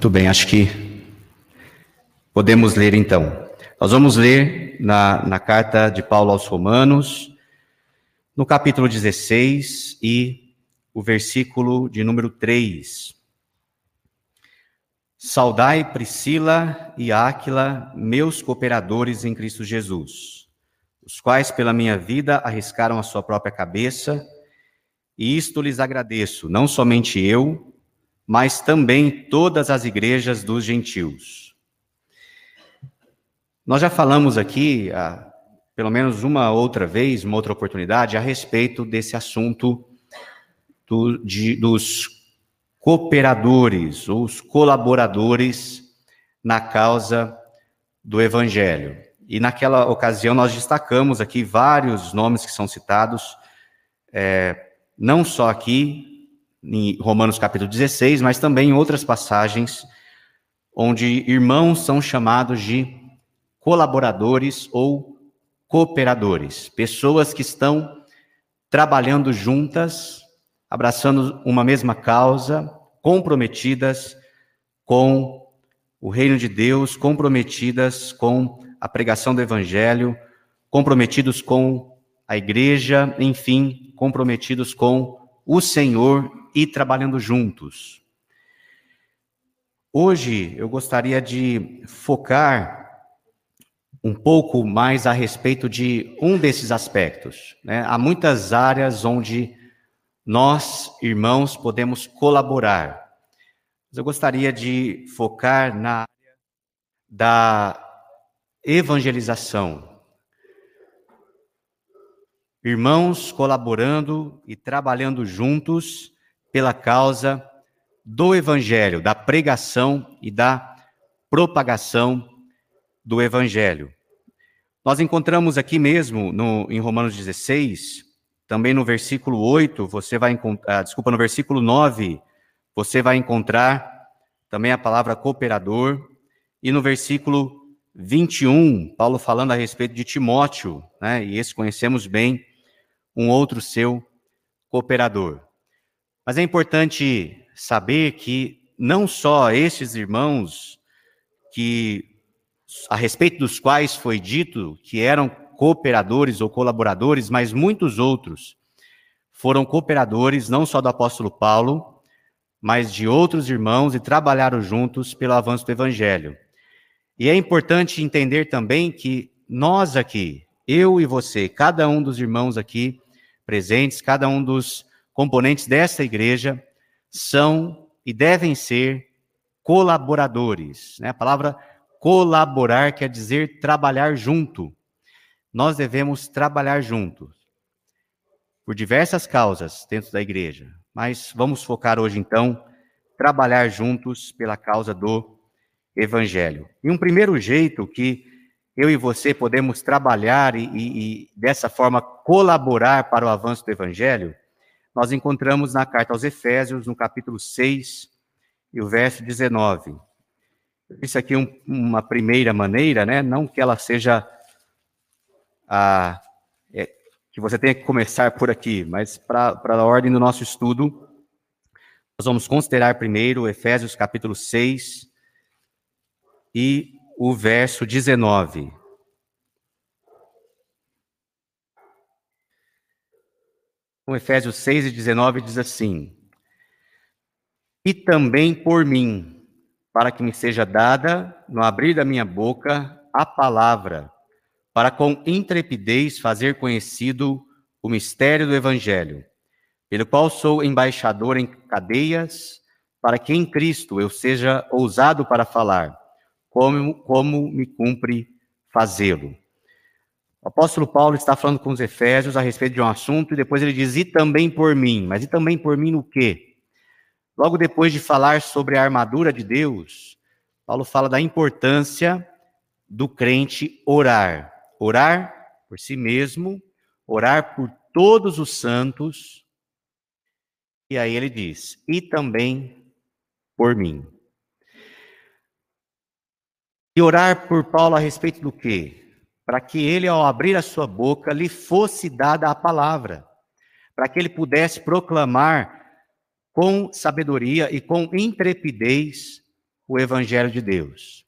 Muito bem, acho que podemos ler então. Nós vamos ler na, na carta de Paulo aos Romanos, no capítulo 16 e o versículo de número 3. Saudai Priscila e Áquila, meus cooperadores em Cristo Jesus, os quais pela minha vida arriscaram a sua própria cabeça, e isto lhes agradeço, não somente eu, mas também todas as igrejas dos gentios. Nós já falamos aqui, ah, pelo menos uma outra vez, uma outra oportunidade, a respeito desse assunto do, de, dos cooperadores, os colaboradores na causa do Evangelho. E naquela ocasião nós destacamos aqui vários nomes que são citados, é, não só aqui em Romanos capítulo 16, mas também em outras passagens onde irmãos são chamados de colaboradores ou cooperadores, pessoas que estão trabalhando juntas, abraçando uma mesma causa, comprometidas com o reino de Deus, comprometidas com a pregação do evangelho, comprometidos com a igreja, enfim, comprometidos com o Senhor e trabalhando juntos. Hoje eu gostaria de focar um pouco mais a respeito de um desses aspectos. Né? Há muitas áreas onde nós, irmãos, podemos colaborar. Mas eu gostaria de focar na área da evangelização. Irmãos colaborando e trabalhando juntos pela causa do Evangelho, da pregação e da propagação do Evangelho. Nós encontramos aqui mesmo no, em Romanos 16, também no versículo 8, você vai encontrar, ah, desculpa, no versículo 9, você vai encontrar também a palavra cooperador, e no versículo 21, Paulo falando a respeito de Timóteo, né, e esse conhecemos bem, um outro seu cooperador. Mas é importante saber que não só estes irmãos que a respeito dos quais foi dito que eram cooperadores ou colaboradores, mas muitos outros foram cooperadores não só do apóstolo Paulo, mas de outros irmãos e trabalharam juntos pelo avanço do evangelho. E é importante entender também que nós aqui, eu e você, cada um dos irmãos aqui presentes, cada um dos componentes desta igreja são e devem ser colaboradores. Né? A palavra colaborar quer dizer trabalhar junto. Nós devemos trabalhar juntos por diversas causas dentro da igreja, mas vamos focar hoje então trabalhar juntos pela causa do evangelho. E um primeiro jeito que eu e você podemos trabalhar e, e, e dessa forma colaborar para o avanço do evangelho nós encontramos na carta aos Efésios, no capítulo 6 e o verso 19. Isso aqui é um, uma primeira maneira, né? Não que ela seja a é, que você tenha que começar por aqui, mas para a ordem do nosso estudo, nós vamos considerar primeiro Efésios capítulo 6 e o verso 19. Com Efésios 6 e 19 diz assim: E também por mim, para que me seja dada, no abrir da minha boca, a palavra, para com intrepidez fazer conhecido o mistério do Evangelho, pelo qual sou embaixador em cadeias, para que em Cristo eu seja ousado para falar, como, como me cumpre fazê-lo. O apóstolo Paulo está falando com os Efésios a respeito de um assunto e depois ele diz: e também por mim. Mas e também por mim no quê? Logo depois de falar sobre a armadura de Deus, Paulo fala da importância do crente orar. Orar por si mesmo, orar por todos os santos. E aí ele diz: e também por mim. E orar por Paulo a respeito do quê? Para que ele, ao abrir a sua boca, lhe fosse dada a palavra, para que ele pudesse proclamar com sabedoria e com intrepidez o Evangelho de Deus.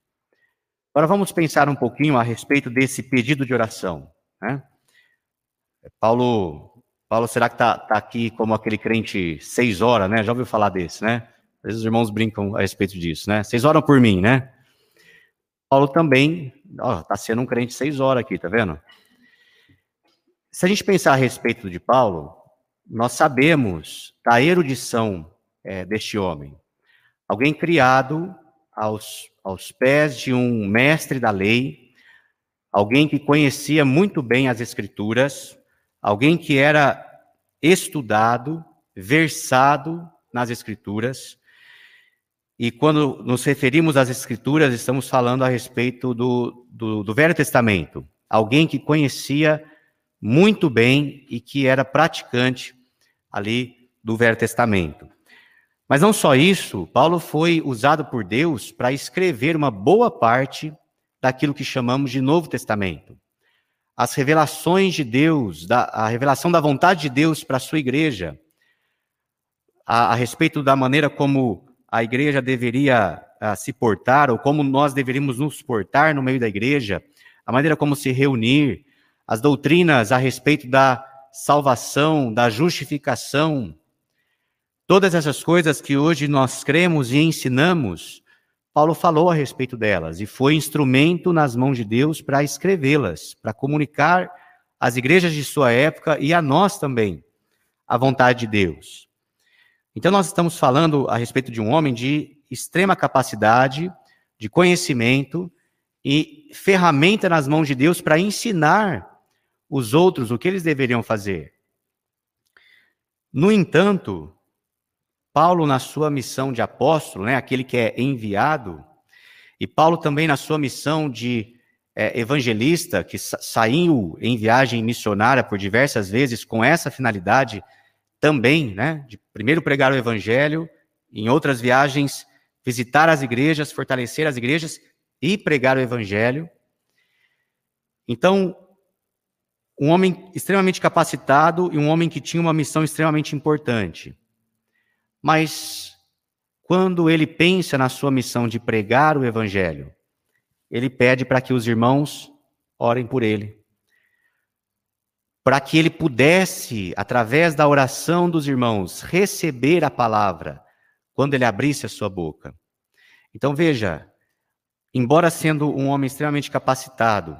Agora vamos pensar um pouquinho a respeito desse pedido de oração. Né? Paulo, Paulo, será que está tá aqui como aquele crente seis horas, né? Já ouviu falar desse, né? Às vezes os irmãos brincam a respeito disso, né? Seis horas por mim, né? Paulo também, está sendo um crente seis horas aqui, tá vendo? Se a gente pensar a respeito de Paulo, nós sabemos da erudição é, deste homem. Alguém criado aos, aos pés de um mestre da lei, alguém que conhecia muito bem as Escrituras, alguém que era estudado, versado nas Escrituras. E quando nos referimos às Escrituras, estamos falando a respeito do, do, do Velho Testamento. Alguém que conhecia muito bem e que era praticante ali do Velho Testamento. Mas não só isso, Paulo foi usado por Deus para escrever uma boa parte daquilo que chamamos de Novo Testamento. As revelações de Deus, da, a revelação da vontade de Deus para a sua igreja, a, a, respeito da maneira como a igreja deveria a, se portar, ou como nós deveríamos nos portar no meio da igreja, a maneira como se reunir, as doutrinas a respeito da salvação, da justificação, Todas essas coisas que hoje nós cremos e ensinamos, Paulo falou a respeito delas e foi instrumento nas mãos de Deus para escrevê-las, para comunicar às igrejas de sua época e a nós também a vontade de Deus. Então, nós estamos falando a respeito de um homem de extrema capacidade, de conhecimento e ferramenta nas mãos de Deus para ensinar os outros o que eles deveriam fazer. No entanto, Paulo, na sua missão de apóstolo, né, aquele que é enviado, e Paulo também na sua missão de é, evangelista, que sa saiu em viagem missionária por diversas vezes com essa finalidade também, né, de primeiro pregar o evangelho, em outras viagens visitar as igrejas, fortalecer as igrejas e pregar o evangelho. Então, um homem extremamente capacitado e um homem que tinha uma missão extremamente importante. Mas quando ele pensa na sua missão de pregar o evangelho, ele pede para que os irmãos orem por ele. Para que ele pudesse, através da oração dos irmãos, receber a palavra quando ele abrisse a sua boca. Então veja, embora sendo um homem extremamente capacitado,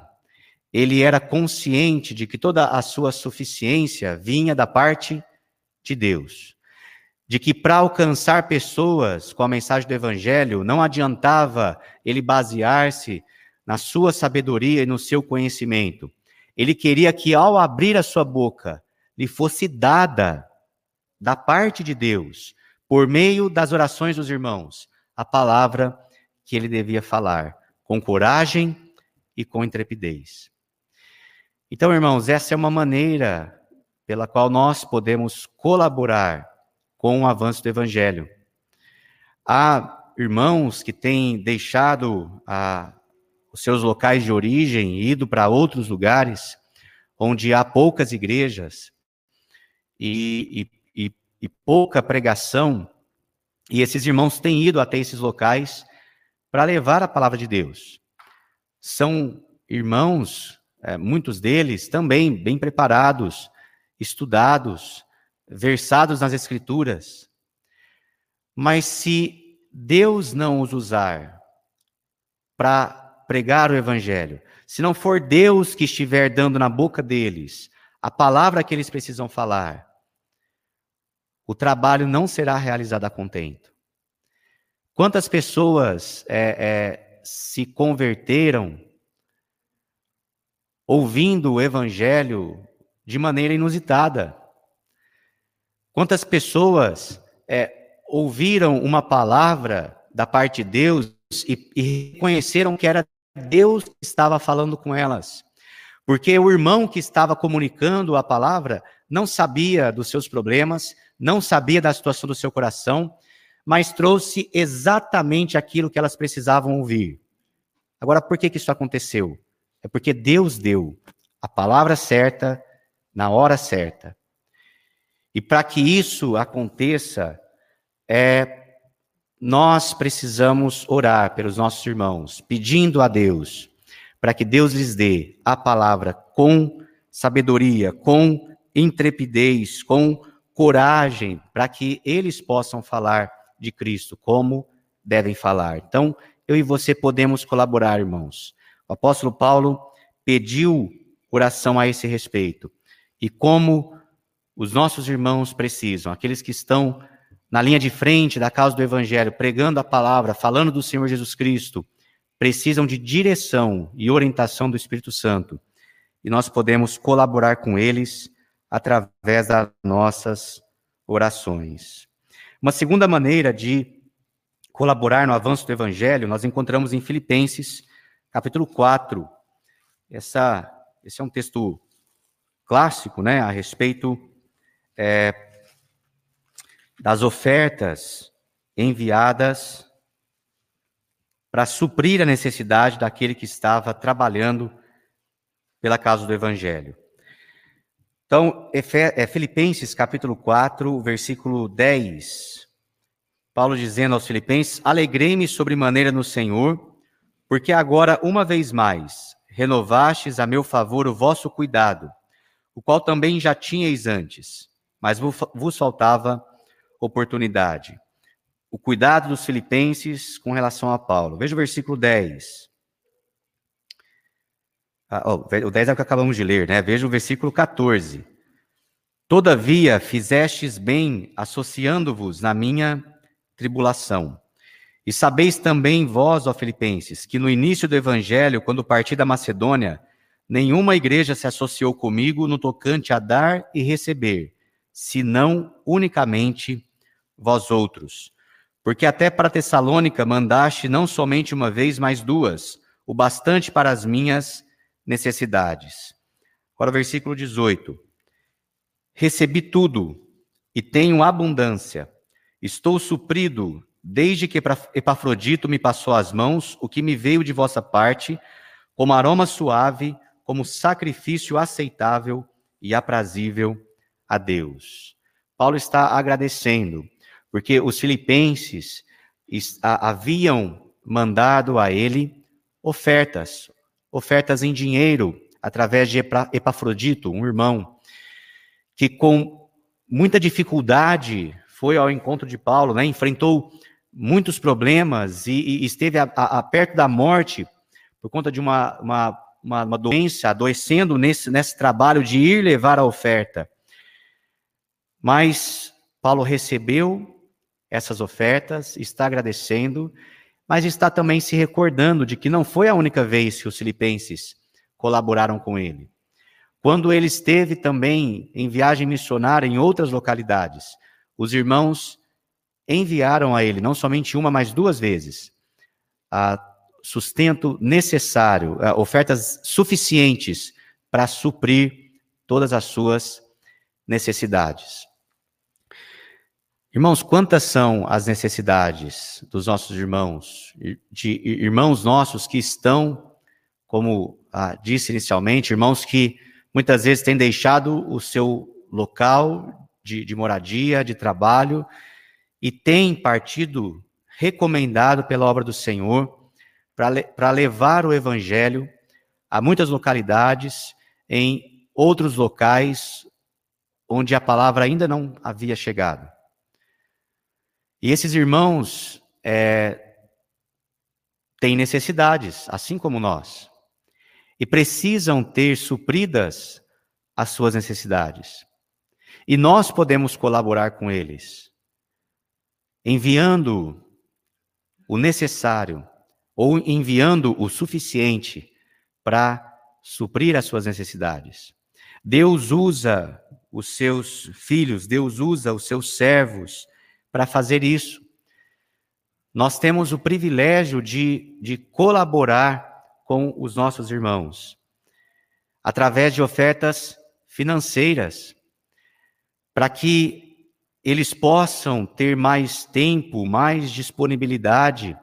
ele era consciente de que toda a sua suficiência vinha da parte de Deus de que para alcançar pessoas com a mensagem do Evangelho, não adiantava ele basear-se na sua sabedoria e no seu conhecimento. Ele queria que, ao abrir a sua boca, lhe fosse dada, da parte de Deus, por meio das orações dos irmãos, a palavra que ele devia falar, com coragem e com intrepidez. Então, irmãos, essa é uma maneira pela qual nós podemos colaborar com o avanço do evangelho. Há irmãos que têm deixado a, os seus locais de origem e ido para outros lugares onde há poucas igrejas e, e, e, e pouca pregação, e esses irmãos têm ido até esses locais para levar a palavra de Deus. São irmãos, é, muitos deles também bem preparados, estudados, versados nas Escrituras. Mas se Deus não os usar para pregar o Evangelho, se não for Deus que estiver dando na boca deles a palavra que eles precisam falar, o trabalho não será realizado a contento. Quantas pessoas é, é, se converteram ouvindo o Evangelho de maneira inusitada? Quantas pessoas é, ouviram uma palavra da parte de Deus e, e reconheceram que era Deus que estava falando com elas? Porque o irmão que estava comunicando a palavra não sabia dos seus problemas, não sabia da situação do seu coração, mas trouxe exatamente aquilo que elas precisavam ouvir. Agora, por que, que isso aconteceu? É porque Deus deu a palavra certa na hora certa. E para que isso aconteça, é, nós precisamos orar pelos nossos irmãos, pedindo a Deus para que Deus lhes dê a palavra com sabedoria, com intrepidez, com coragem, para que eles possam falar de Cristo como devem falar. Então, eu e você podemos colaborar, irmãos. O apóstolo Paulo pediu oração a esse respeito. E como os nossos irmãos precisam, aqueles que estão na linha de frente da causa do Evangelho, pregando a palavra, falando do Senhor Jesus Cristo, precisam de direção e orientação do Espírito Santo. E nós podemos colaborar com eles através das nossas orações. Uma segunda maneira de colaborar no avanço do Evangelho, nós encontramos em Filipenses, capítulo 4. Essa, esse é um texto clássico, né, a respeito é, das ofertas enviadas para suprir a necessidade daquele que estava trabalhando pela causa do Evangelho. Então, é Filipenses capítulo 4, versículo 10. Paulo dizendo aos Filipenses: Alegrei-me sobremaneira no Senhor, porque agora, uma vez mais, renovastes a meu favor o vosso cuidado, o qual também já tinhais antes, mas vos faltava oportunidade. O cuidado dos filipenses com relação a Paulo. Veja o versículo 10. Ah, oh, o 10 é o que acabamos de ler, né? Veja o versículo 14. Todavia fizestes bem associando-vos na minha tribulação. E sabeis também vós, ó Filipenses, que no início do evangelho, quando parti da Macedônia, nenhuma igreja se associou comigo no tocante a dar e receber, senão unicamente vós outros. Porque até para Tessalônica mandaste não somente uma vez, mas duas, o bastante para as minhas necessidades. Agora, versículo 18. Recebi tudo e tenho abundância. Estou suprido desde que Epafrodito me passou as mãos, o que me veio de vossa parte, como aroma suave, como sacrifício aceitável e aprazível a Deus. Paulo está agradecendo porque os filipenses haviam mandado a ele ofertas, ofertas em dinheiro, através de Epafrodito, um irmão, que com muita dificuldade foi ao encontro de Paulo, né, enfrentou muitos problemas e, e esteve a, a, a, perto da morte por conta de uma, uma, uma, uma doença, adoecendo nesse, nesse trabalho de ir levar a oferta. Mas Paulo recebeu essas ofertas, está agradecendo, mas está também se recordando de que não foi a única vez que os filipenses colaboraram com ele. Quando ele esteve também em viagem missionária em outras localidades, os irmãos enviaram a ele, não somente uma, mas duas vezes, sustento necessário, ofertas suficientes para suprir todas as suas necessidades. Irmãos, quantas são as necessidades dos nossos irmãos, de irmãos nossos que estão, como ah, disse inicialmente, irmãos que muitas vezes têm deixado o seu local de, de moradia, de trabalho, e têm partido recomendado pela obra do Senhor para levar o evangelho a muitas localidades, em outros locais onde a palavra ainda não havia chegado. E esses irmãos é, têm necessidades, assim como nós, e precisam ter supridas as suas necessidades. E nós podemos colaborar com eles, enviando o necessário ou enviando o suficiente para suprir as suas necessidades. Deus usa os seus filhos, Deus usa os seus servos para fazer isso. Nós temos o privilégio de, de colaborar com os nossos irmãos, através de ofertas financeiras, para que eles possam ter mais tempo, mais disponibilidade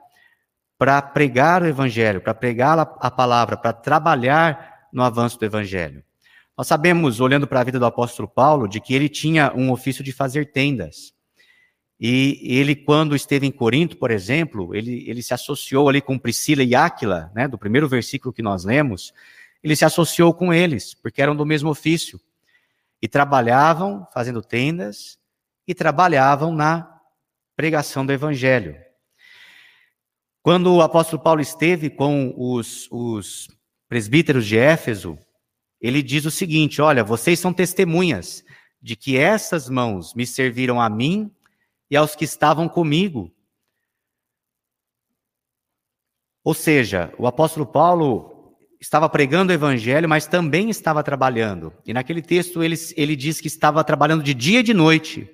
para pregar o Evangelho, para pregar a palavra, para trabalhar no avanço do Evangelho. Nós sabemos, olhando para a vida do apóstolo Paulo, de que ele tinha um ofício de fazer tendas. E ele, quando esteve em Corinto, por exemplo, ele, ele se associou ali com Priscila e Áquila, né, do primeiro versículo que nós lemos, ele se associou com eles, porque eram do mesmo ofício. E trabalhavam fazendo tendas e trabalhavam na pregação do evangelho. Quando o apóstolo Paulo esteve com os, os presbíteros de Éfeso, ele diz o seguinte: Olha, vocês são testemunhas de que essas mãos me serviram a mim e aos que estavam comigo. Ou seja, o apóstolo Paulo estava pregando o evangelho, mas também estava trabalhando. E naquele texto ele, ele diz que estava trabalhando de dia e de noite,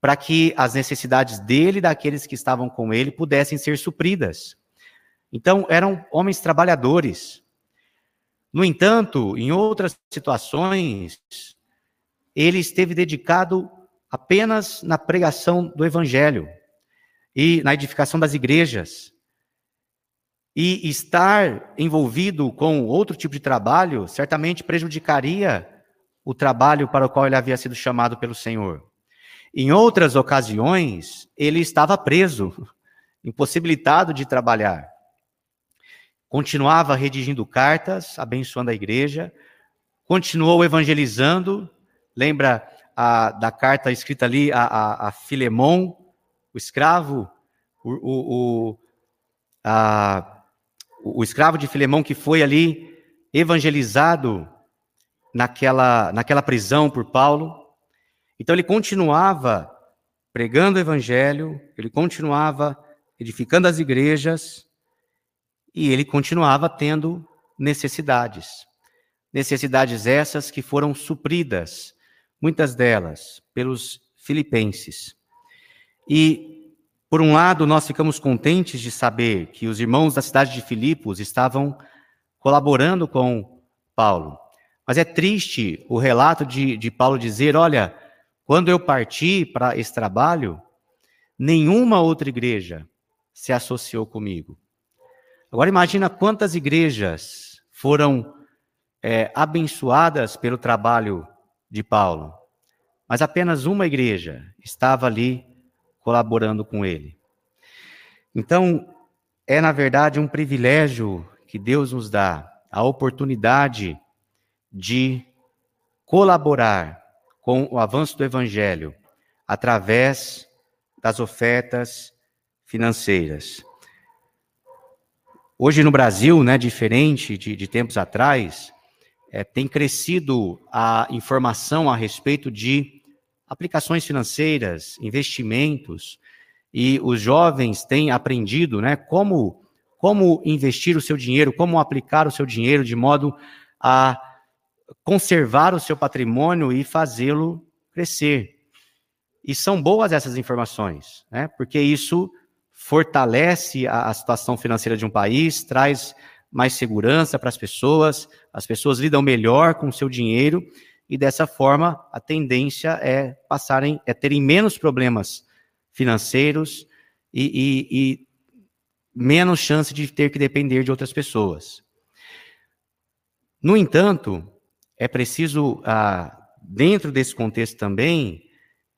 para que as necessidades dele e daqueles que estavam com ele pudessem ser supridas. Então, eram homens trabalhadores. No entanto, em outras situações, ele esteve dedicado apenas na pregação do evangelho e na edificação das igrejas. E estar envolvido com outro tipo de trabalho certamente prejudicaria o trabalho para o qual ele havia sido chamado pelo Senhor. Em outras ocasiões, ele estava preso, impossibilitado de trabalhar. Continuava redigindo cartas, abençoando a igreja, continuou evangelizando. Lembra a, da carta escrita ali a, a, a Filemon, o escravo, o, o, o, a, o escravo de Filemão que foi ali evangelizado naquela, naquela prisão por Paulo. Então ele continuava pregando o evangelho, ele continuava edificando as igrejas e ele continuava tendo necessidades. Necessidades essas que foram supridas muitas delas pelos filipenses. E, por um lado, nós ficamos contentes de saber que os irmãos da cidade de Filipos estavam colaborando com Paulo. Mas é triste o relato de, de Paulo dizer: olha, quando eu parti para esse trabalho, nenhuma outra igreja se associou comigo. Agora imagina quantas igrejas foram é, abençoadas pelo trabalho de Paulo, mas apenas uma igreja estava ali colaborando com ele. Então, é na verdade um privilégio que Deus nos dá, a oportunidade de colaborar com o avanço do evangelho através das ofertas financeiras. Hoje no Brasil, né, diferente de, de tempos atrás, é, tem crescido a informação a respeito de aplicações financeiras, investimentos, e os jovens têm aprendido né, como, como investir o seu dinheiro, como aplicar o seu dinheiro de modo a conservar o seu patrimônio e fazê-lo crescer. E são boas essas informações, né, porque isso fortalece a, a situação financeira de um país, traz mais segurança para as pessoas, as pessoas lidam melhor com o seu dinheiro e dessa forma a tendência é passarem, é terem menos problemas financeiros e, e, e menos chance de ter que depender de outras pessoas. No entanto, é preciso, ah, dentro desse contexto também,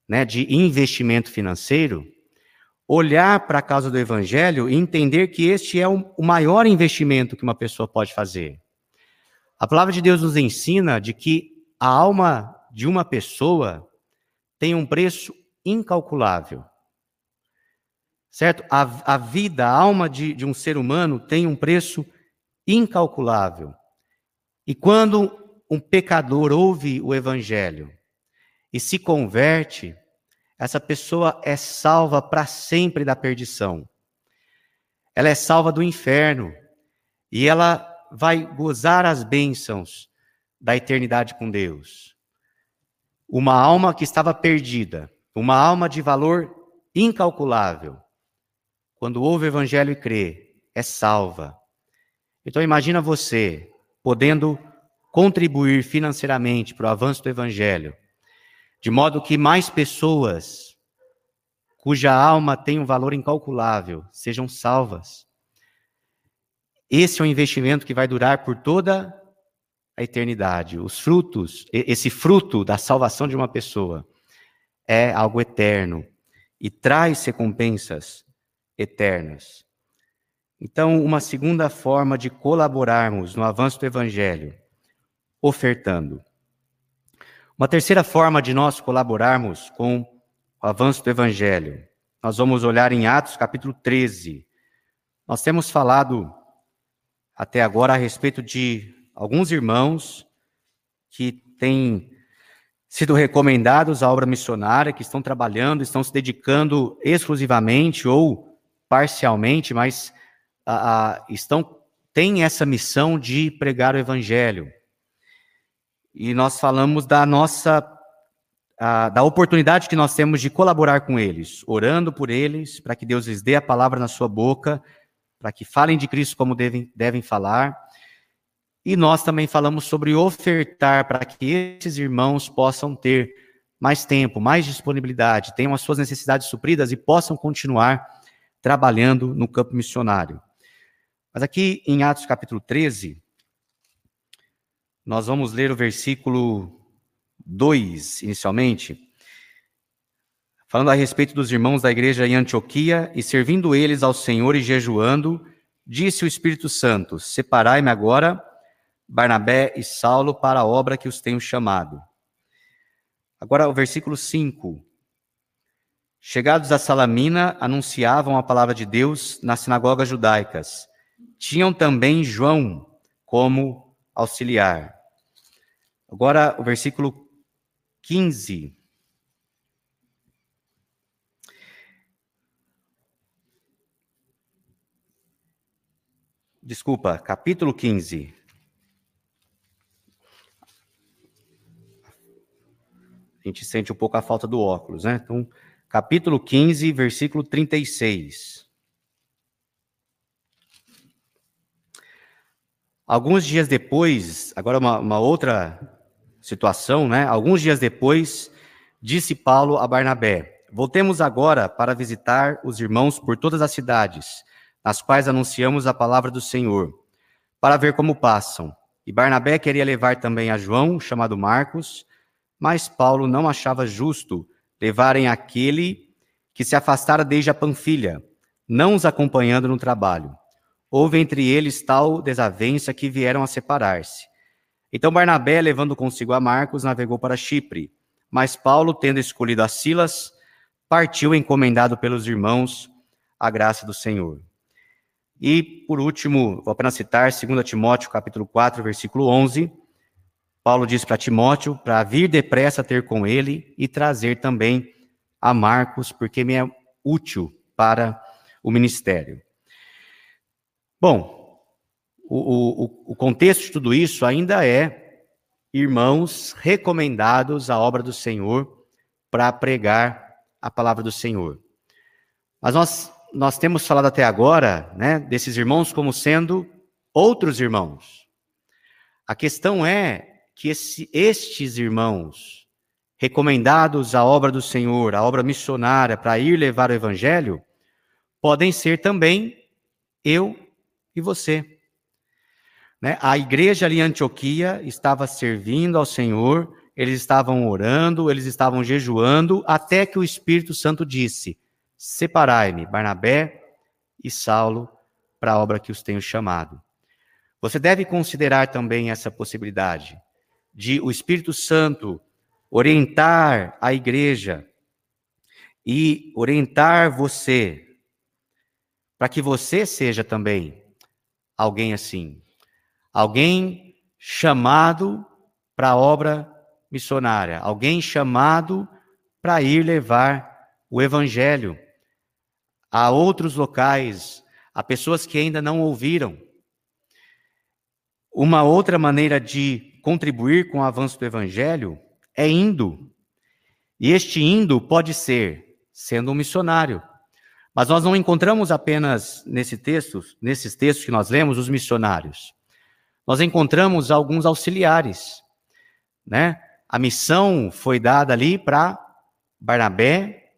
né, de investimento financeiro, olhar para a causa do evangelho e entender que este é o maior investimento que uma pessoa pode fazer. A palavra de Deus nos ensina de que a alma de uma pessoa tem um preço incalculável. Certo? A, a vida, a alma de, de um ser humano tem um preço incalculável. E quando um pecador ouve o evangelho e se converte, essa pessoa é salva para sempre da perdição. Ela é salva do inferno e ela vai gozar as bênçãos da eternidade com Deus. Uma alma que estava perdida, uma alma de valor incalculável, quando ouve o evangelho e crê, é salva. Então imagina você podendo contribuir financeiramente para o avanço do evangelho, de modo que mais pessoas cuja alma tem um valor incalculável sejam salvas. Esse é um investimento que vai durar por toda a eternidade. Os frutos, esse fruto da salvação de uma pessoa é algo eterno e traz recompensas eternas. Então, uma segunda forma de colaborarmos no avanço do Evangelho, ofertando. Uma terceira forma de nós colaborarmos com o avanço do Evangelho, nós vamos olhar em Atos capítulo 13. Nós temos falado até agora a respeito de alguns irmãos que têm sido recomendados à obra missionária, que estão trabalhando, estão se dedicando exclusivamente ou parcialmente, mas estão têm essa missão de pregar o evangelho. E nós falamos da nossa da oportunidade que nós temos de colaborar com eles, orando por eles, para que Deus lhes dê a palavra na sua boca, para que falem de Cristo como devem, devem falar. E nós também falamos sobre ofertar para que esses irmãos possam ter mais tempo, mais disponibilidade, tenham as suas necessidades supridas e possam continuar trabalhando no campo missionário. Mas aqui em Atos capítulo 13, nós vamos ler o versículo 2, inicialmente, falando a respeito dos irmãos da igreja em Antioquia, e servindo eles ao Senhor e jejuando, disse o Espírito Santo: Separai-me agora, Barnabé e Saulo, para a obra que os tenho chamado. Agora, o versículo 5. Chegados a Salamina, anunciavam a palavra de Deus nas sinagogas judaicas. Tinham também João como auxiliar. Agora, o versículo 15. Desculpa, capítulo 15. A gente sente um pouco a falta do óculos, né? Então, capítulo 15, versículo 36. Alguns dias depois, agora uma, uma outra situação, né? Alguns dias depois, disse Paulo a Barnabé: Voltemos agora para visitar os irmãos por todas as cidades, nas quais anunciamos a palavra do Senhor, para ver como passam. E Barnabé queria levar também a João, chamado Marcos, mas Paulo não achava justo levarem aquele que se afastara desde a Panfilha, não os acompanhando no trabalho. Houve entre eles tal desavença que vieram a separar-se. Então Barnabé, levando consigo a Marcos, navegou para Chipre. Mas Paulo, tendo escolhido a Silas, partiu encomendado pelos irmãos à graça do Senhor. E, por último, vou apenas citar 2 Timóteo, capítulo 4, versículo 11. Paulo diz para Timóteo para vir depressa ter com ele e trazer também a Marcos, porque me é útil para o ministério. Bom, o, o, o contexto de tudo isso ainda é irmãos recomendados à obra do Senhor para pregar a palavra do Senhor. Mas nós, nós temos falado até agora né, desses irmãos como sendo outros irmãos. A questão é que esse, estes irmãos, recomendados à obra do Senhor, à obra missionária, para ir levar o evangelho, podem ser também eu e você. Né? A igreja ali em Antioquia estava servindo ao Senhor, eles estavam orando, eles estavam jejuando, até que o Espírito Santo disse: Separai-me, Barnabé e Saulo, para a obra que os tenho chamado. Você deve considerar também essa possibilidade de o Espírito Santo orientar a igreja e orientar você para que você seja também alguém assim. Alguém chamado para a obra missionária, alguém chamado para ir levar o evangelho a outros locais, a pessoas que ainda não ouviram. Uma outra maneira de contribuir com o avanço do evangelho é indo. E este indo pode ser sendo um missionário. Mas nós não encontramos apenas nesse texto, nesses textos que nós lemos, os missionários nós encontramos alguns auxiliares, né? A missão foi dada ali para Barnabé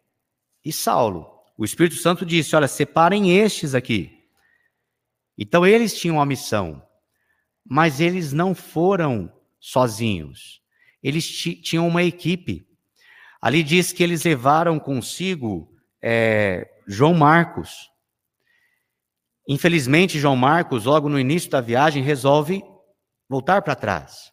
e Saulo. O Espírito Santo disse: Olha, separem estes aqui. Então eles tinham a missão, mas eles não foram sozinhos. Eles tinham uma equipe. Ali diz que eles levaram consigo é, João Marcos. Infelizmente, João Marcos, logo no início da viagem, resolve voltar para trás.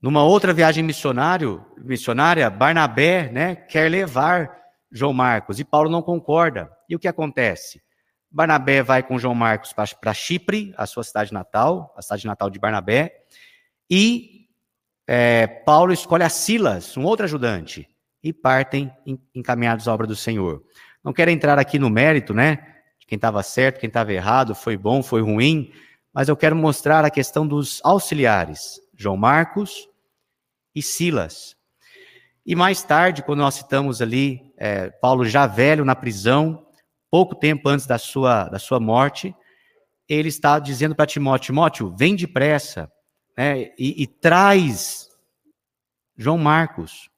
Numa outra viagem missionário, missionária, Barnabé né, quer levar João Marcos e Paulo não concorda. E o que acontece? Barnabé vai com João Marcos para Chipre, a sua cidade natal, a cidade natal de Barnabé, e é, Paulo escolhe a Silas, um outro ajudante, e partem encaminhados à obra do Senhor. Não quero entrar aqui no mérito, né? Quem estava certo, quem estava errado, foi bom, foi ruim, mas eu quero mostrar a questão dos auxiliares, João Marcos e Silas. E mais tarde, quando nós citamos ali é, Paulo já velho na prisão, pouco tempo antes da sua, da sua morte, ele está dizendo para Timóteo: Timóteo, vem depressa né, e, e traz João Marcos,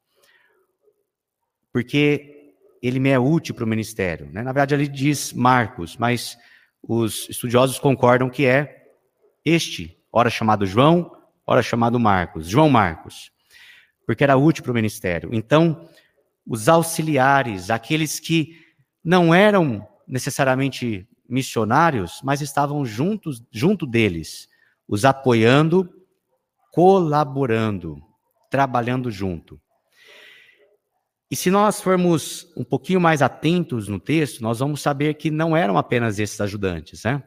porque ele me é útil para o ministério. Né? Na verdade, ele diz Marcos, mas os estudiosos concordam que é este, ora chamado João, ora chamado Marcos, João Marcos, porque era útil para o ministério. Então, os auxiliares, aqueles que não eram necessariamente missionários, mas estavam juntos, junto deles, os apoiando, colaborando, trabalhando junto. E se nós formos um pouquinho mais atentos no texto, nós vamos saber que não eram apenas esses ajudantes, né?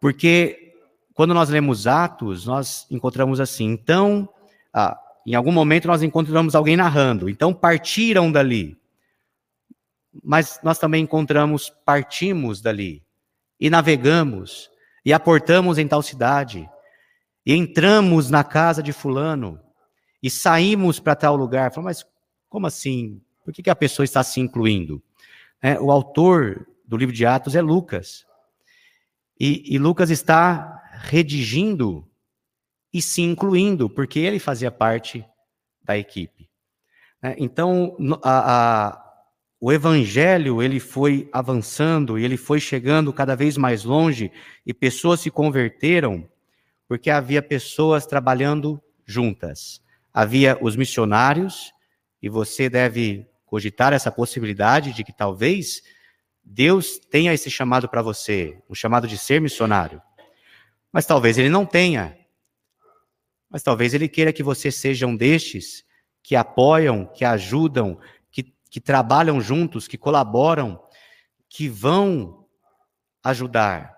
Porque quando nós lemos Atos, nós encontramos assim, então, ah, em algum momento nós encontramos alguém narrando, então partiram dali. Mas nós também encontramos, partimos dali, e navegamos, e aportamos em tal cidade, e entramos na casa de Fulano, e saímos para tal lugar. Falei, mas como assim? Por que, que a pessoa está se incluindo? É, o autor do livro de Atos é Lucas. E, e Lucas está redigindo e se incluindo, porque ele fazia parte da equipe. É, então, a, a, o evangelho ele foi avançando e ele foi chegando cada vez mais longe e pessoas se converteram porque havia pessoas trabalhando juntas. Havia os missionários e você deve cogitar essa possibilidade de que talvez Deus tenha esse chamado para você, o chamado de ser missionário. Mas talvez ele não tenha. Mas talvez ele queira que você seja um destes que apoiam, que ajudam, que, que trabalham juntos, que colaboram, que vão ajudar.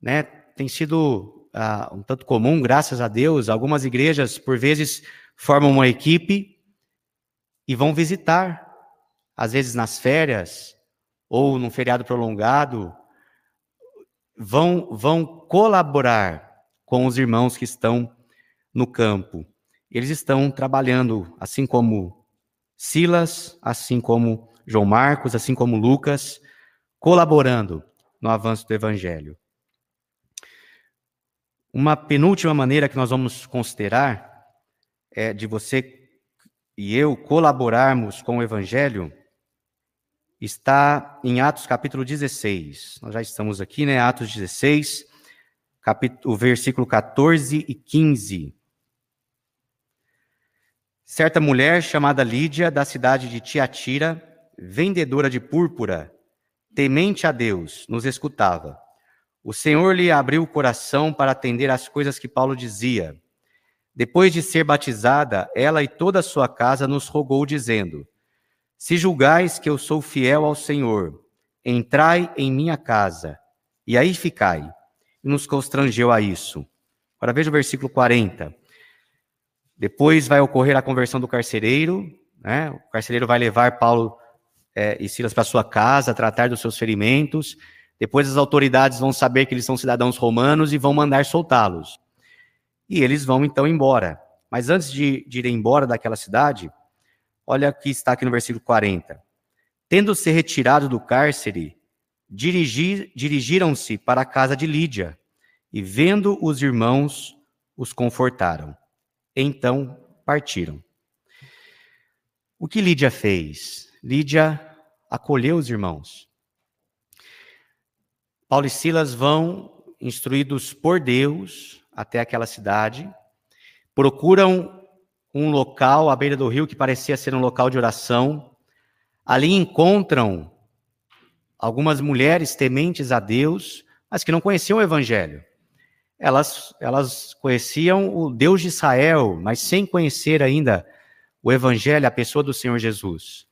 Né? Tem sido uh, um tanto comum, graças a Deus, algumas igrejas, por vezes, formam uma equipe e vão visitar, às vezes nas férias ou num feriado prolongado, vão, vão colaborar com os irmãos que estão no campo. Eles estão trabalhando, assim como Silas, assim como João Marcos, assim como Lucas, colaborando no avanço do evangelho. Uma penúltima maneira que nós vamos considerar é de você e eu colaborarmos com o Evangelho está em Atos capítulo 16. Nós já estamos aqui, né? Atos 16, capítulo, versículo 14 e 15. Certa mulher chamada Lídia, da cidade de Tiatira, vendedora de púrpura, temente a Deus, nos escutava. O Senhor lhe abriu o coração para atender às coisas que Paulo dizia. Depois de ser batizada, ela e toda a sua casa nos rogou, dizendo: Se julgais que eu sou fiel ao Senhor, entrai em minha casa, e aí ficai. E nos constrangeu a isso. Agora veja o versículo 40. Depois vai ocorrer a conversão do carcereiro, né? o carcereiro vai levar Paulo é, e Silas para sua casa, tratar dos seus ferimentos. Depois as autoridades vão saber que eles são cidadãos romanos e vão mandar soltá-los e eles vão então embora. Mas antes de, de ir embora daquela cidade, olha que está aqui no versículo 40. Tendo-se retirado do cárcere, dirigi, dirigiram-se para a casa de Lídia, e vendo os irmãos, os confortaram. Então partiram. O que Lídia fez? Lídia acolheu os irmãos. Paulo e Silas vão, instruídos por Deus, até aquela cidade, procuram um local à beira do rio que parecia ser um local de oração. Ali encontram algumas mulheres tementes a Deus, mas que não conheciam o Evangelho. Elas, elas conheciam o Deus de Israel, mas sem conhecer ainda o Evangelho, a pessoa do Senhor Jesus.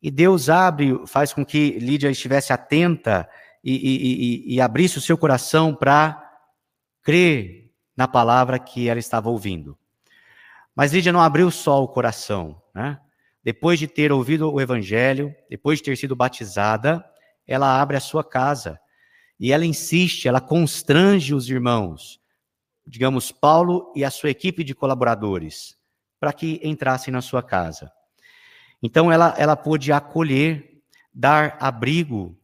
E Deus abre, faz com que Lídia estivesse atenta e, e, e, abrisse o seu coração para crer na palavra que ela estava ouvindo. Mas Lídia não abriu só o coração, né? Depois de ter ouvido o evangelho, depois de ter sido batizada, ela abre a sua casa e ela insiste, ela constrange os irmãos, digamos, Paulo e a sua equipe de colaboradores, para que entrassem na sua casa. Então ela, ela pôde acolher, dar abrigo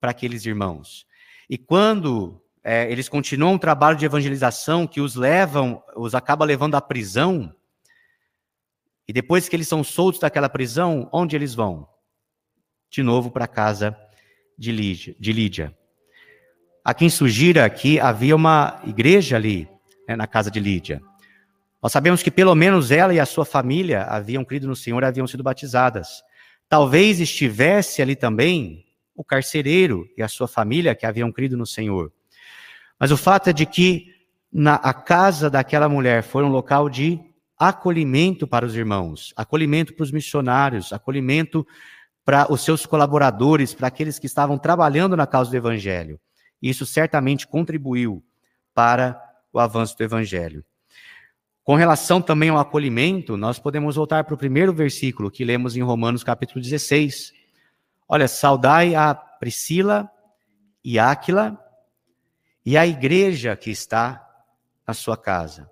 para aqueles irmãos. E quando é, eles continuam um trabalho de evangelização que os levam, os acaba levando à prisão, e depois que eles são soltos daquela prisão, onde eles vão? De novo para a casa de Lídia, de Lídia. A quem sugira que havia uma igreja ali, né, na casa de Lídia. Nós sabemos que pelo menos ela e a sua família haviam crido no Senhor, haviam sido batizadas. Talvez estivesse ali também o carcereiro e a sua família que haviam crido no Senhor. Mas o fato é de que na, a casa daquela mulher foi um local de acolhimento para os irmãos, acolhimento para os missionários, acolhimento para os seus colaboradores, para aqueles que estavam trabalhando na causa do Evangelho. Isso certamente contribuiu para o avanço do Evangelho. Com relação também ao acolhimento, nós podemos voltar para o primeiro versículo que lemos em Romanos capítulo 16. Olha, saudai a Priscila e Áquila e a igreja que está na sua casa.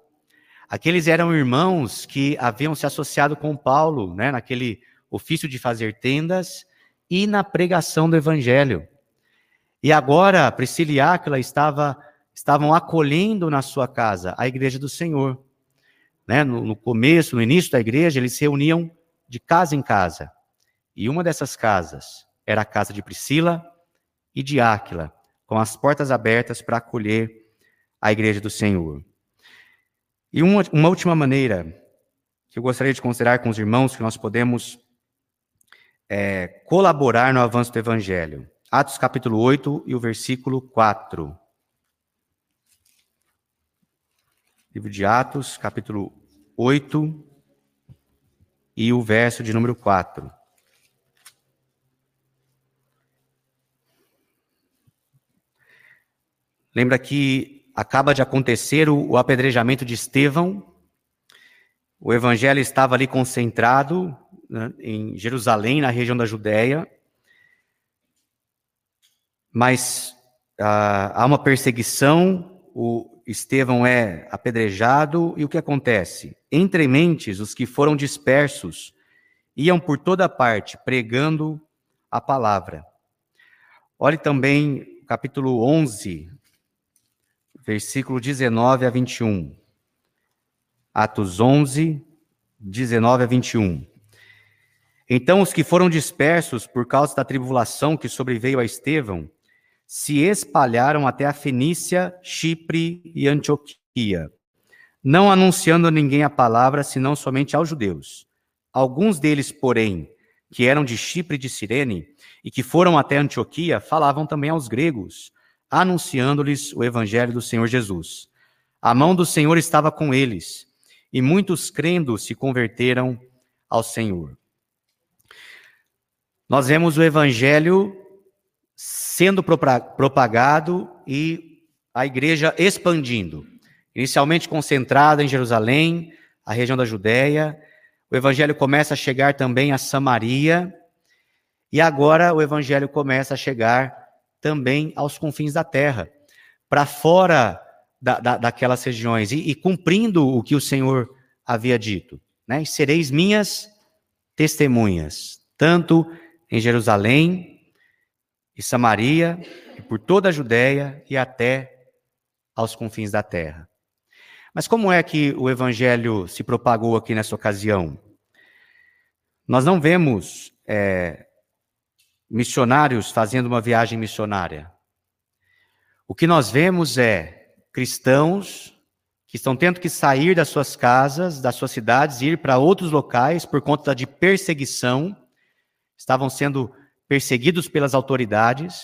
Aqueles eram irmãos que haviam se associado com Paulo, né, naquele ofício de fazer tendas e na pregação do evangelho. E agora Priscila e Áquila estava, estavam acolhendo na sua casa a igreja do Senhor. Né? No, no começo, no início da igreja, eles se reuniam de casa em casa. E uma dessas casas era a casa de Priscila e de Áquila, com as portas abertas para acolher a igreja do Senhor. E uma, uma última maneira que eu gostaria de considerar com os irmãos que nós podemos é, colaborar no avanço do Evangelho. Atos capítulo 8 e o versículo 4. Livro de Atos, capítulo 8 e o verso de número 4. Lembra que acaba de acontecer o, o apedrejamento de Estevão. O evangelho estava ali concentrado né, em Jerusalém, na região da Judéia. Mas ah, há uma perseguição, o, Estevão é apedrejado e o que acontece? Entre mentes, os que foram dispersos iam por toda parte pregando a palavra. Olhe também capítulo 11, versículo 19 a 21. Atos 11, 19 a 21. Então os que foram dispersos por causa da tribulação que sobreveio a Estevão se espalharam até a Fenícia, Chipre e Antioquia, não anunciando a ninguém a palavra, senão somente aos judeus. Alguns deles, porém, que eram de Chipre e de Cirene, e que foram até Antioquia, falavam também aos gregos, anunciando-lhes o evangelho do Senhor Jesus. A mão do Senhor estava com eles, e muitos crendo se converteram ao Senhor. Nós vemos o evangelho sendo propagado e a igreja expandindo. Inicialmente concentrada em Jerusalém, a região da Judéia, o evangelho começa a chegar também a Samaria, e agora o evangelho começa a chegar também aos confins da terra, para fora da, da, daquelas regiões, e, e, cumprindo o que o Senhor havia dito. Né? Sereis minhas testemunhas, tanto em Jerusalém, e Samaria, e por toda a Judéia e até aos confins da terra. Mas como é que o evangelho se propagou aqui nessa ocasião? Nós não vemos é, missionários fazendo uma viagem missionária. O que nós vemos é cristãos que estão tendo que sair das suas casas, das suas cidades, ir para outros locais por conta de perseguição estavam sendo perseguidos pelas autoridades,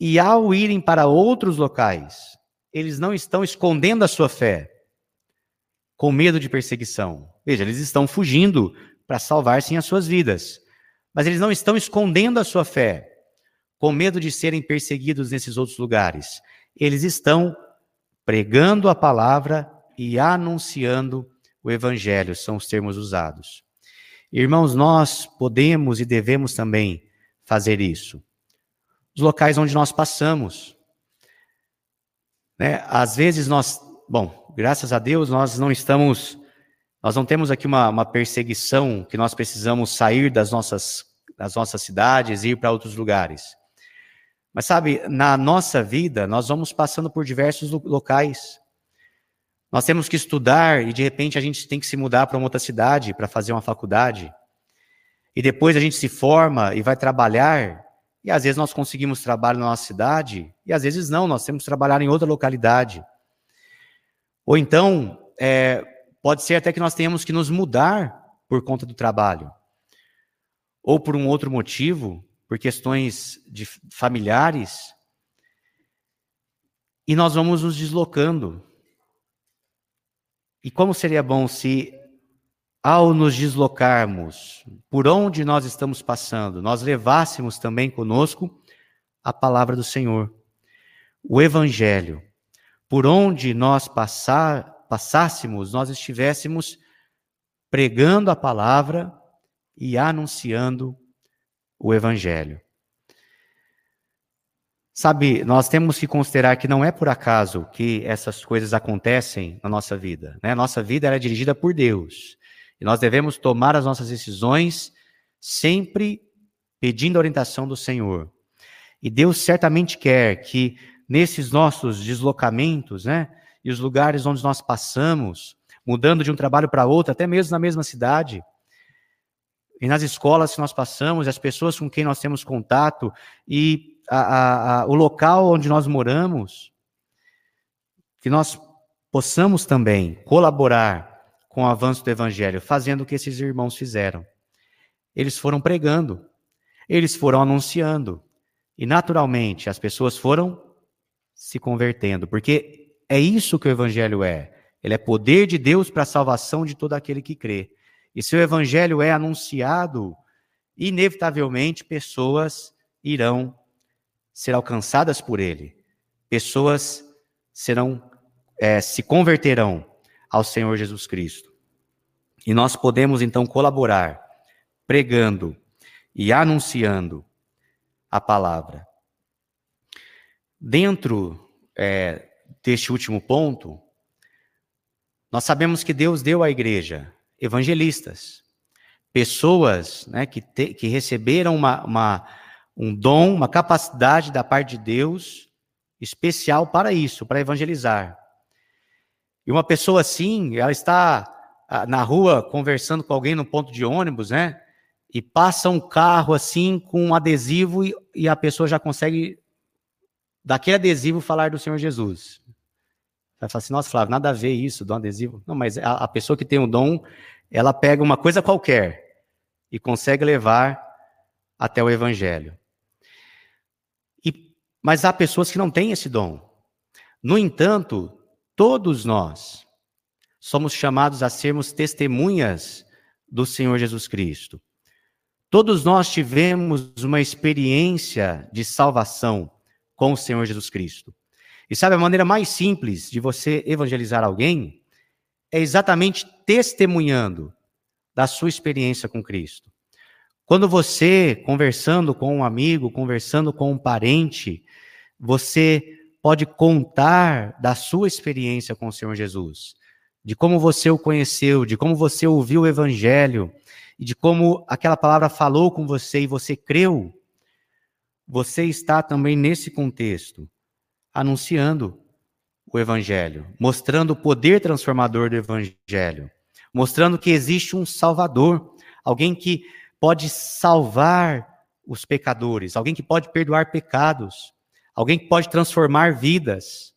e ao irem para outros locais, eles não estão escondendo a sua fé, com medo de perseguição. Veja, eles estão fugindo para salvar-se as suas vidas, mas eles não estão escondendo a sua fé, com medo de serem perseguidos nesses outros lugares. Eles estão pregando a palavra e anunciando o evangelho, são os termos usados. Irmãos, nós podemos e devemos também fazer isso. Os locais onde nós passamos. Né? Às vezes nós, bom, graças a Deus nós não estamos, nós não temos aqui uma, uma perseguição que nós precisamos sair das nossas, das nossas cidades e ir para outros lugares. Mas sabe, na nossa vida, nós vamos passando por diversos locais. Nós temos que estudar e de repente a gente tem que se mudar para uma outra cidade para fazer uma faculdade. E depois a gente se forma e vai trabalhar. E às vezes nós conseguimos trabalho na nossa cidade e às vezes não, nós temos que trabalhar em outra localidade. Ou então, é, pode ser até que nós tenhamos que nos mudar por conta do trabalho. Ou por um outro motivo, por questões de familiares. E nós vamos nos deslocando. E como seria bom se, ao nos deslocarmos, por onde nós estamos passando, nós levássemos também conosco a palavra do Senhor, o Evangelho. Por onde nós passar, passássemos, nós estivéssemos pregando a palavra e anunciando o Evangelho. Sabe, nós temos que considerar que não é por acaso que essas coisas acontecem na nossa vida. Né? Nossa vida é dirigida por Deus. E nós devemos tomar as nossas decisões sempre pedindo a orientação do Senhor. E Deus certamente quer que nesses nossos deslocamentos, né, e os lugares onde nós passamos, mudando de um trabalho para outro, até mesmo na mesma cidade, e nas escolas que nós passamos, as pessoas com quem nós temos contato, e a, a, a, o local onde nós moramos, que nós possamos também colaborar com o avanço do Evangelho, fazendo o que esses irmãos fizeram. Eles foram pregando, eles foram anunciando, e naturalmente as pessoas foram se convertendo, porque é isso que o Evangelho é. Ele é poder de Deus para a salvação de todo aquele que crê. E se o Evangelho é anunciado, inevitavelmente pessoas irão ser alcançadas por ele. Pessoas serão, é, se converterão ao Senhor Jesus Cristo. E nós podemos então colaborar, pregando e anunciando a palavra. Dentro é, deste último ponto, nós sabemos que Deus deu à igreja evangelistas, pessoas né, que, te, que receberam uma, uma um dom, uma capacidade da parte de Deus especial para isso, para evangelizar. E uma pessoa assim, ela está ah, na rua conversando com alguém no ponto de ônibus, né? E passa um carro assim com um adesivo e, e a pessoa já consegue, daquele adesivo, falar do Senhor Jesus. Vai falar assim, nossa, Flávio, nada a ver isso do adesivo. Não, mas a, a pessoa que tem o dom, ela pega uma coisa qualquer e consegue levar até o evangelho. Mas há pessoas que não têm esse dom. No entanto, todos nós somos chamados a sermos testemunhas do Senhor Jesus Cristo. Todos nós tivemos uma experiência de salvação com o Senhor Jesus Cristo. E sabe a maneira mais simples de você evangelizar alguém? É exatamente testemunhando da sua experiência com Cristo. Quando você, conversando com um amigo, conversando com um parente, você pode contar da sua experiência com o Senhor Jesus, de como você o conheceu, de como você ouviu o evangelho, e de como aquela palavra falou com você e você creu, você está também nesse contexto, anunciando o evangelho, mostrando o poder transformador do evangelho, mostrando que existe um salvador, alguém que pode salvar os pecadores, alguém que pode perdoar pecados, alguém que pode transformar vidas.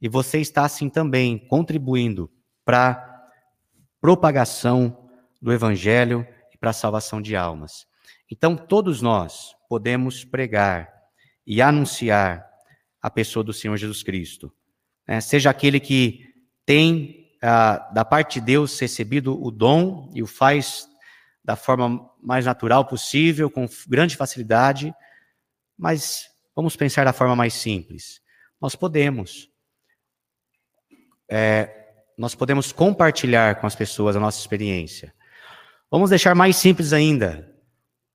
E você está assim também contribuindo para propagação do evangelho e para a salvação de almas. Então, todos nós podemos pregar e anunciar a pessoa do Senhor Jesus Cristo. Né? Seja aquele que tem, ah, da parte de Deus, recebido o dom e o faz da forma mais natural possível, com grande facilidade, mas vamos pensar da forma mais simples. Nós podemos. É, nós podemos compartilhar com as pessoas a nossa experiência. Vamos deixar mais simples ainda.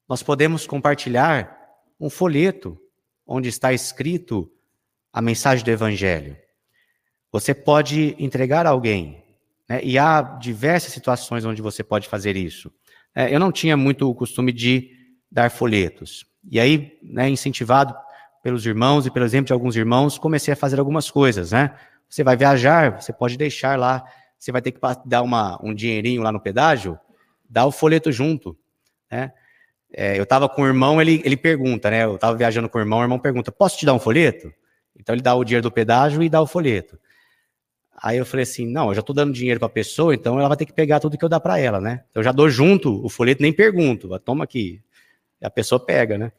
Nós podemos compartilhar um folheto onde está escrito a mensagem do Evangelho. Você pode entregar a alguém, né? e há diversas situações onde você pode fazer isso. É, eu não tinha muito o costume de dar folhetos. E aí, né, incentivado pelos irmãos e pelo exemplo de alguns irmãos, comecei a fazer algumas coisas, né? Você vai viajar, você pode deixar lá, você vai ter que dar uma, um dinheirinho lá no pedágio, dá o folheto junto, né? É, eu estava com o irmão, ele, ele pergunta, né? Eu estava viajando com o irmão, o irmão pergunta, posso te dar um folheto? Então ele dá o dinheiro do pedágio e dá o folheto. Aí eu falei assim, não, eu já estou dando dinheiro para a pessoa, então ela vai ter que pegar tudo que eu dar para ela, né? Eu já dou junto o folheto, nem pergunto, toma aqui. E a pessoa pega, né?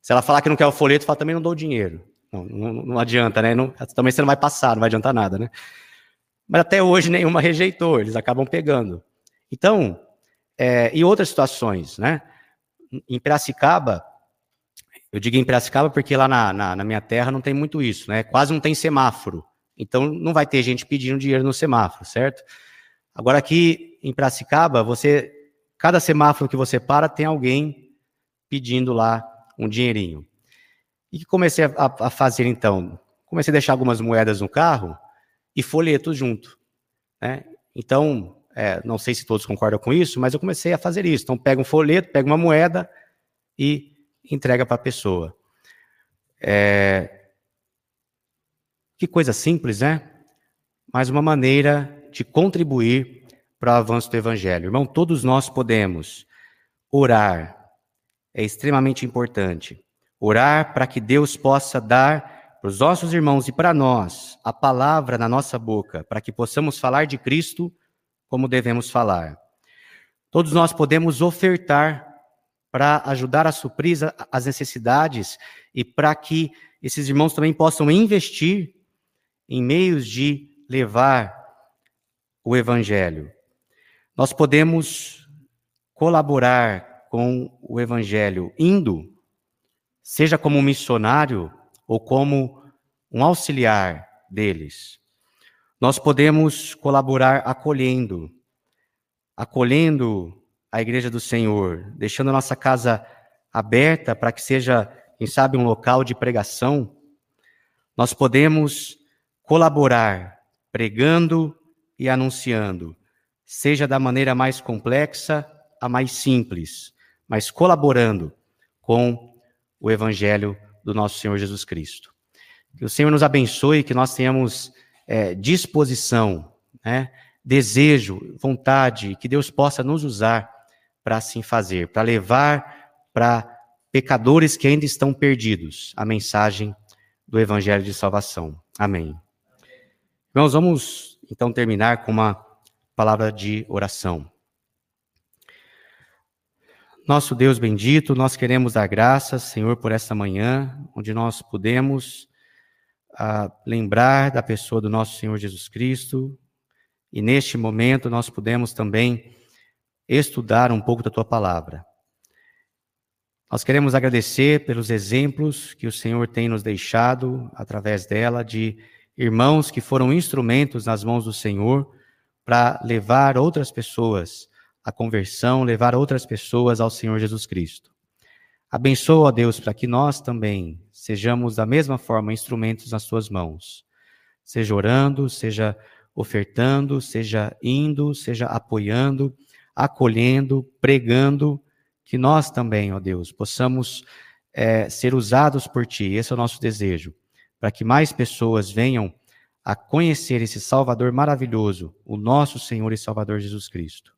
Se ela falar que não quer o folheto, fala, também não dou dinheiro. Não, não, não adianta, né? Não, também você não vai passar, não vai adiantar nada, né? Mas até hoje nenhuma rejeitou, eles acabam pegando. Então, é, e outras situações, né? Em Piracicaba, eu digo em Piracicaba porque lá na, na, na, minha terra não tem muito isso, né? Quase não tem semáforo. Então não vai ter gente pedindo dinheiro no semáforo, certo? Agora aqui em Piracicaba, você, cada semáforo que você para tem alguém pedindo lá um dinheirinho. E que comecei a, a, fazer então? Comecei a deixar algumas moedas no carro e folhetos junto. Né? Então, é, não sei se todos concordam com isso, mas eu comecei a fazer isso. Então, pega um folheto, pega uma moeda e entrega para a pessoa. É... Que coisa simples, né? Mas uma maneira de contribuir para o avanço do Evangelho. Irmão, todos nós podemos orar, é extremamente importante. Orar para que Deus possa dar para os nossos irmãos e para nós a palavra na nossa boca, para que possamos falar de Cristo como devemos falar. Todos nós podemos ofertar para ajudar a suprir as necessidades e para que esses irmãos também possam investir em meios de levar o evangelho. Nós podemos colaborar com o evangelho, indo, seja como missionário ou como um auxiliar deles. Nós podemos colaborar acolhendo, acolhendo a igreja do Senhor, deixando a nossa casa aberta para que seja, quem sabe, um local de pregação. Nós podemos colaborar pregando e anunciando, seja da maneira mais complexa a mais simples, mas colaborando com o Evangelho do nosso Senhor Jesus Cristo. Que o Senhor nos abençoe, que nós tenhamos é, disposição, né, desejo, vontade, que Deus possa nos usar para assim fazer, para levar para pecadores que ainda estão perdidos a mensagem do Evangelho de salvação. Amém. Irmãos, vamos então terminar com uma palavra de oração. Nosso Deus bendito, nós queremos dar graças, Senhor, por esta manhã, onde nós podemos ah, lembrar da pessoa do nosso Senhor Jesus Cristo, e neste momento nós podemos também estudar um pouco da tua palavra. Nós queremos agradecer pelos exemplos que o Senhor tem nos deixado através dela, de irmãos que foram instrumentos nas mãos do Senhor para levar outras pessoas a conversão, levar outras pessoas ao Senhor Jesus Cristo. Abençoa, Deus, para que nós também sejamos da mesma forma instrumentos nas tuas mãos. Seja orando, seja ofertando, seja indo, seja apoiando, acolhendo, pregando, que nós também, ó Deus, possamos é, ser usados por Ti. Esse é o nosso desejo, para que mais pessoas venham a conhecer esse Salvador maravilhoso, o nosso Senhor e Salvador Jesus Cristo.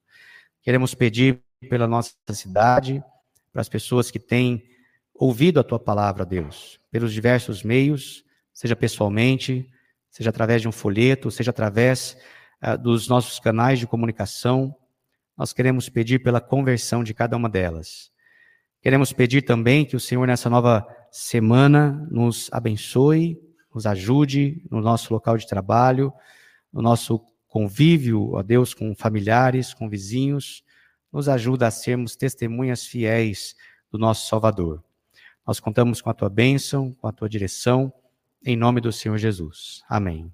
Queremos pedir pela nossa cidade, para as pessoas que têm ouvido a tua palavra, Deus, pelos diversos meios, seja pessoalmente, seja através de um folheto, seja através uh, dos nossos canais de comunicação. Nós queremos pedir pela conversão de cada uma delas. Queremos pedir também que o Senhor, nessa nova semana, nos abençoe, nos ajude no nosso local de trabalho, no nosso convívio, ó Deus, com familiares, com vizinhos, nos ajuda a sermos testemunhas fiéis do nosso Salvador. Nós contamos com a tua bênção, com a tua direção, em nome do Senhor Jesus. Amém.